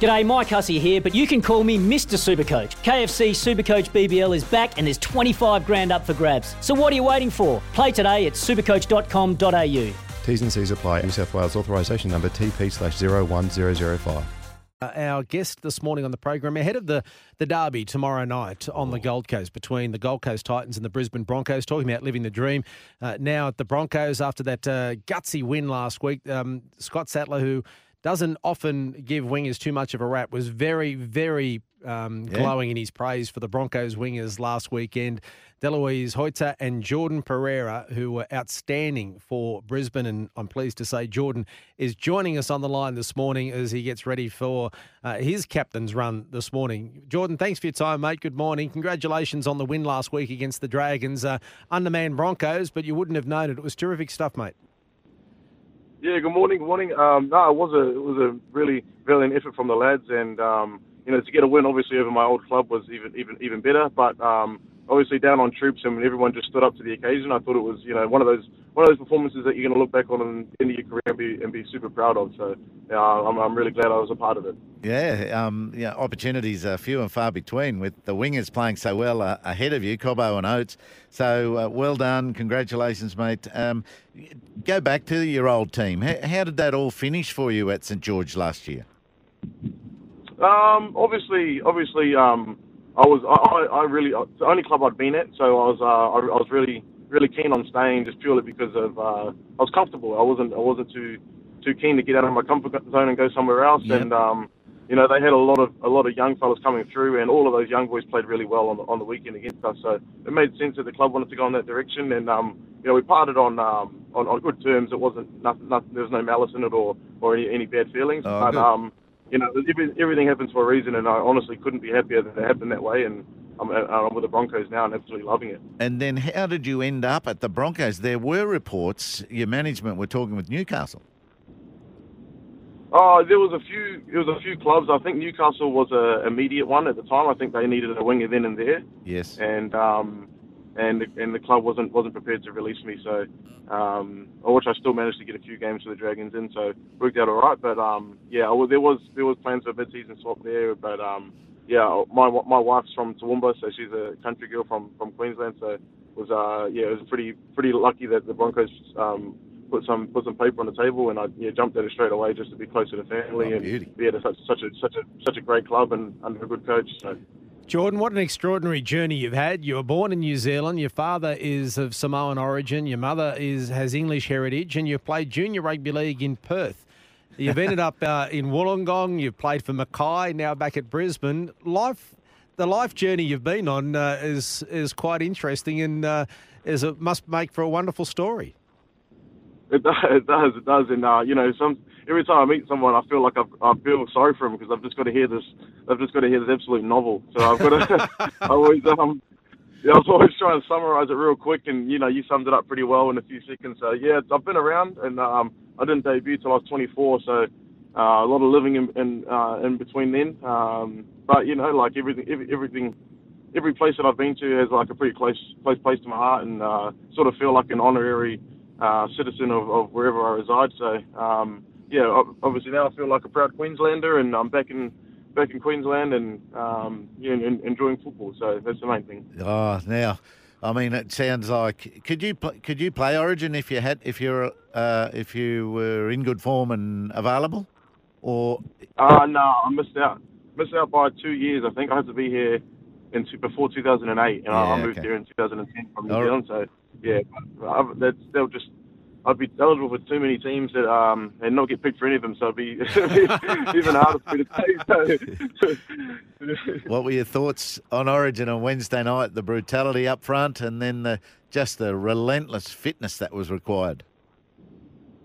G'day, Mike Hussey here, but you can call me Mr. Supercoach. KFC Supercoach BBL is back and there's 25 grand up for grabs. So what are you waiting for? Play today at supercoach.com.au. T's and C's apply. New South Wales authorisation number TP slash 01005. Uh, our guest this morning on the program ahead of the, the derby tomorrow night on the Gold Coast between the Gold Coast Titans and the Brisbane Broncos, talking about living the dream. Uh, now at the Broncos after that uh, gutsy win last week, um, Scott Sattler, who doesn't often give wingers too much of a rap, was very, very um, Yeah. glowing in his praise for the Broncos wingers last weekend. Delouise Hoyte and Jordan Pereira, who were outstanding for Brisbane. And I'm pleased to say Jordan is joining us on the line this morning as he gets ready for uh, his captain's run this morning. Jordan, thanks for your time, mate. Good morning. Congratulations on the win last week against the Dragons. Uh, undermanned Broncos, but you wouldn't have known it. It was terrific stuff, mate. Yeah, good morning, good morning. Um, no, it was a it was a really valiant effort from the lads, and um, you know to get a win obviously over my old club was even even even better. But um, obviously down on troops and everyone just stood up to the occasion. I thought it was you know one of those one of those performances that you're going to look back on in the end of your career and be and be super proud of. So yeah, I'm I'm really glad I was a part of it. Yeah, um, yeah, opportunities are few and far between with the wingers playing so well uh, ahead of you, Cobbo and Oates. So uh, well done, congratulations, mate. Um, go back to your old team. How, how did that all finish for you at St George last year? Um, obviously, obviously, um, I was, I, I I really, it's the only club I'd been at, so I was, uh, I, I was really, really keen on staying just purely because of, uh, I was comfortable. I wasn't, I wasn't too, too keen to get out of my comfort zone and go somewhere else. Yep. And, um, you know, they had a lot of, a lot of young fellas coming through, and all of those young boys played really well on the, on the weekend against us. So it made sense that the club wanted to go in that direction, and, um, you know, we parted on, um, on, on good terms. It wasn't, nothing, nothing, there was no malice in it or, or any, any bad feelings. Oh, but, good. um, you know, every, everything happens for a reason, and I honestly couldn't be happier that it happened that way. And I'm, I'm with the Broncos now and absolutely loving it. And then how did you end up at the Broncos? There were reports your management were talking with Newcastle. Oh, there was a few. There was a few clubs. I think Newcastle was a immediate one at the time. I think they needed a winger then and there, Yes. and um, and the, and the club wasn't wasn't prepared to release me. So, um, which I still managed to get a few games for the Dragons in, so worked out all right. But um, yeah, well, there was there was plans for a mid-season swap there, but um, yeah, my my wife's from Toowoomba, so she's a country girl from from Queensland. So was uh yeah, it was pretty pretty lucky that the Broncos um put some put some paper on the table, and I yeah jumped at it straight away just to be closer to family Oh, and beauty. be at a, such such a such a such a great club and under a good coach. So. Jordan, what an extraordinary journey you've had. You were born in New Zealand. Your father is of Samoan origin. Your mother is has English heritage, and you've played junior rugby league in Perth. You've ended up uh, in Wollongong. You've played for Mackay. Now back at Brisbane. Life, the life journey you've been on uh, is is quite interesting, and uh, is it must make for a wonderful story. It does, it does, and uh, you know, some every time I meet someone, I feel like I've, I feel sorry for them because I've just got to hear this, I've just got to hear this absolute novel. So I've got to, I always, um, yeah, I was always trying to summarize it real quick, and you know, you summed it up pretty well in a few seconds. So yeah, I've been around, and um, I didn't debut till I was 24, so uh, a lot of living in in, uh, in between then. Um, but you know, like everything, every, everything every place that I've been to has like a pretty close close place to my heart, and uh, sort of feel like an honorary uh, citizen of, of wherever I reside. So um, yeah, obviously now I feel like a proud Queenslander, and I'm back in back in Queensland and um, yeah, and, and enjoying football. So that's the main thing. Oh, now, I mean, it sounds like could you could you play Origin if you had if you're uh, if you were in good form and available, or Uh, no, I missed out. Missed out by two years. I think I had to be here in two, before 2008, and I, I moved okay. here in 2010 from New All right. Zealand. So yeah, but I, that's they'll just. I'd be eligible for too many teams that um and not get picked for any of them, so it'd be, it'd be even harder for me to take. So. what were your thoughts on Origin on Wednesday night? The brutality up front, and then the, just the relentless fitness that was required.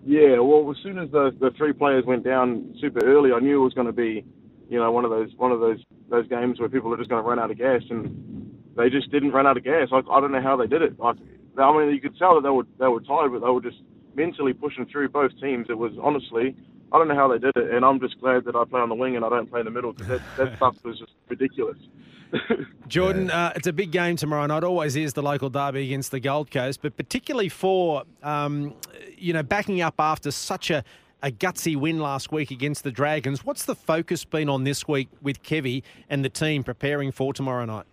Yeah, well, as soon as the the three players went down super early, I knew it was going to be, you know one of those one of those those games where people are just going to run out of gas, and they just didn't run out of gas. I, I don't know how they did it. Like I mean, you could tell that they were they were tired, but they were just mentally pushing through both teams. It was honestly, I don't know how they did it, and I'm just glad that I play on the wing and I don't play in the middle because that, that stuff was just ridiculous. Jordan, uh, it's a big game tomorrow night. Always is the local derby against the Gold Coast, but particularly for um, you know backing up after such a, a gutsy win last week against the Dragons. What's the focus been on this week with Kevy and the team preparing for tomorrow night?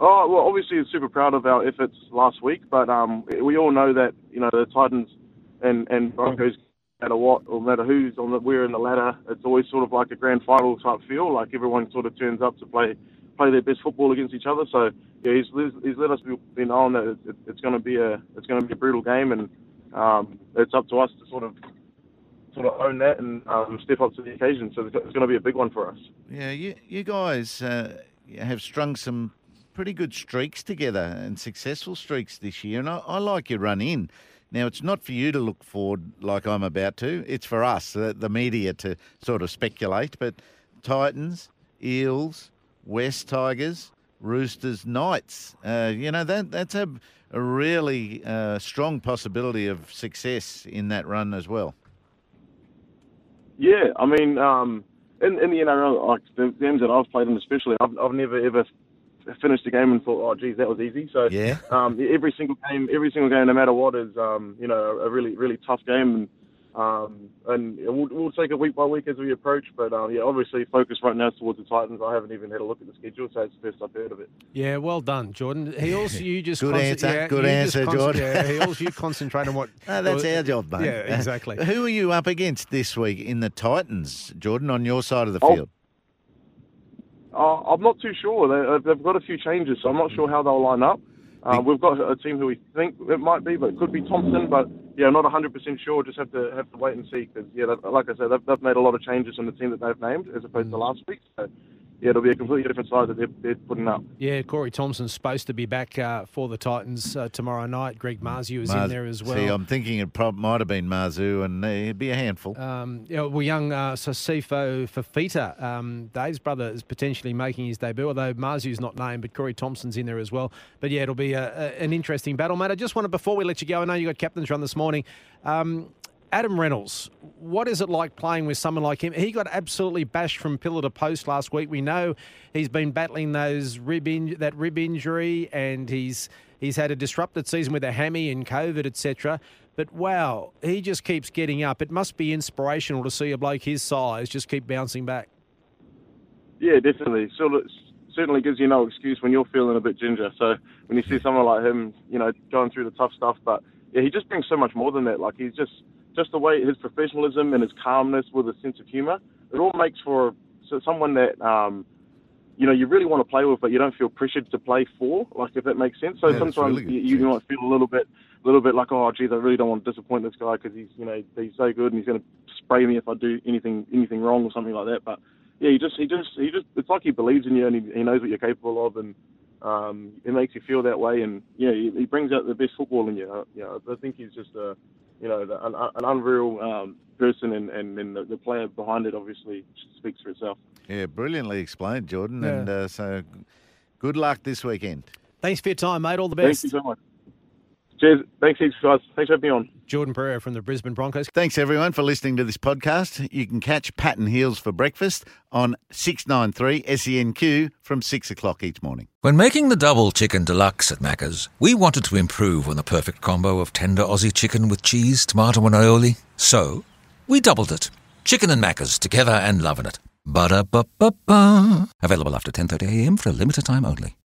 Oh well, obviously, super proud of our efforts last week, but um, we all know that you know the Titans and and Broncos, no matter what or no matter who's on the we're in the ladder, it's always sort of like a grand final type feel. Like everyone sort of turns up to play play their best football against each other. So yeah, he's he's let us be known that it's, it's going to be a it's going to be a brutal game, and um, it's up to us to sort of sort of own that and um, step up to the occasion. So it's going to be a big one for us. Yeah, you you guys uh, have strung some pretty good streaks together and successful streaks this year, and I, I, like your run in. Now, it's not for you to look forward like I'm about to. It's for us, the, the media, to sort of speculate. But Titans, Eels, West Tigers, Roosters, Knights. Uh, you know that that's a, a really uh, strong possibility of success in that run as well. Yeah, I mean, um, in, in the NRL, like the games that I've played in, especially, I've, I've never ever finished the game and thought, oh, geez, that was easy. So yeah, um, every single game, every single game, no matter what, is um, you know a really really tough game. And um, and we'll, we'll take it week by week as we approach. But uh, yeah, obviously, focus right now towards the Titans. I haven't even had a look at the schedule, so it's the first I've heard of it. Yeah, well done, Jordan. Heels, you just good answer. Yeah, good answer, Jordan. yeah, Heels, you concentrate on what. no, that's our job, mate. Yeah, exactly. Who are you up against this week in the Titans, Jordan, on your side of the oh. field? Uh, I'm not too sure. They, have got a few changes, so I'm not sure how they'll line up. Uh, we've got a team who we think it might be, but it could be Thompson. But yeah, not 100% sure. Just have to have to wait and see because yeah, like I said, they've, they've, made a lot of changes in the team that they've named as opposed to mm. last week. So yeah, it'll be a completely different side that they're, they're putting up. Yeah, Corey Thompson's supposed to be back uh, for the Titans uh, tomorrow night. Greg Marzhew is Mars- in there as well. See, I'm thinking it prob- might have been Marzhew, and uh, it'd be a handful. Um, you know, well, young uh, Sasifo Fifita, um, Dave's brother, is potentially making his debut, although Marzhew's not named, but Corey Thompson's in there as well. But yeah, it'll be a, a, an interesting battle, mate. I just wanted, before we let you go, I know you got captain's run this morning. Um, Adam Reynolds, what is it like playing with someone like him? He got absolutely bashed from pillar to post last week. We know he's been battling those rib in, that rib injury, and he's he's had a disrupted season with a hammy and COVID, etc. But wow, he just keeps getting up. It must be inspirational to see a bloke his size just keep bouncing back. Yeah, definitely. So certainly gives you no excuse when you're feeling a bit ginger. So when you see someone like him, you know, going through the tough stuff, but yeah, he just brings so much more than that. Like he's just just the way his professionalism and his calmness with a sense of humor, it all makes for so someone that um, you know you really want to play with, but you don't feel pressured to play for. Like if that makes sense. So Yeah, sometimes really you, you might feel a little bit, a little bit like, oh, geez, I really don't want to disappoint this guy because he's you know he's so good and he's going to spray me if I do anything anything wrong or something like that. But yeah, he just he just he just it's like he believes in you and he, he knows what you're capable of and. Um, it makes you feel that way, and yeah, he, he brings out the best football in you. Uh, yeah, I think he's just a, you know, the, an, an unreal um, person, and, and, and the, the player behind it obviously speaks for itself. Yeah, brilliantly explained, Jordan. Yeah. And uh, so good luck this weekend. Thanks for your time, mate. All the best. Thank best. you so much. Cheers. Thanks, heaps, guys. Thanks for having me on. Jordan Pereira from the Brisbane Broncos. Thanks, everyone, for listening to this podcast. You can catch Pat and Heels for breakfast on 693 SENQ E from 6 o'clock each morning. When making the double chicken deluxe at Macca's, we wanted to improve on the perfect combo of tender Aussie chicken with cheese, tomato, and aioli. So, we doubled it. Chicken and Macca's together and loving it. Ba-da-ba-ba-ba. Available after 10.30am for a limited time only.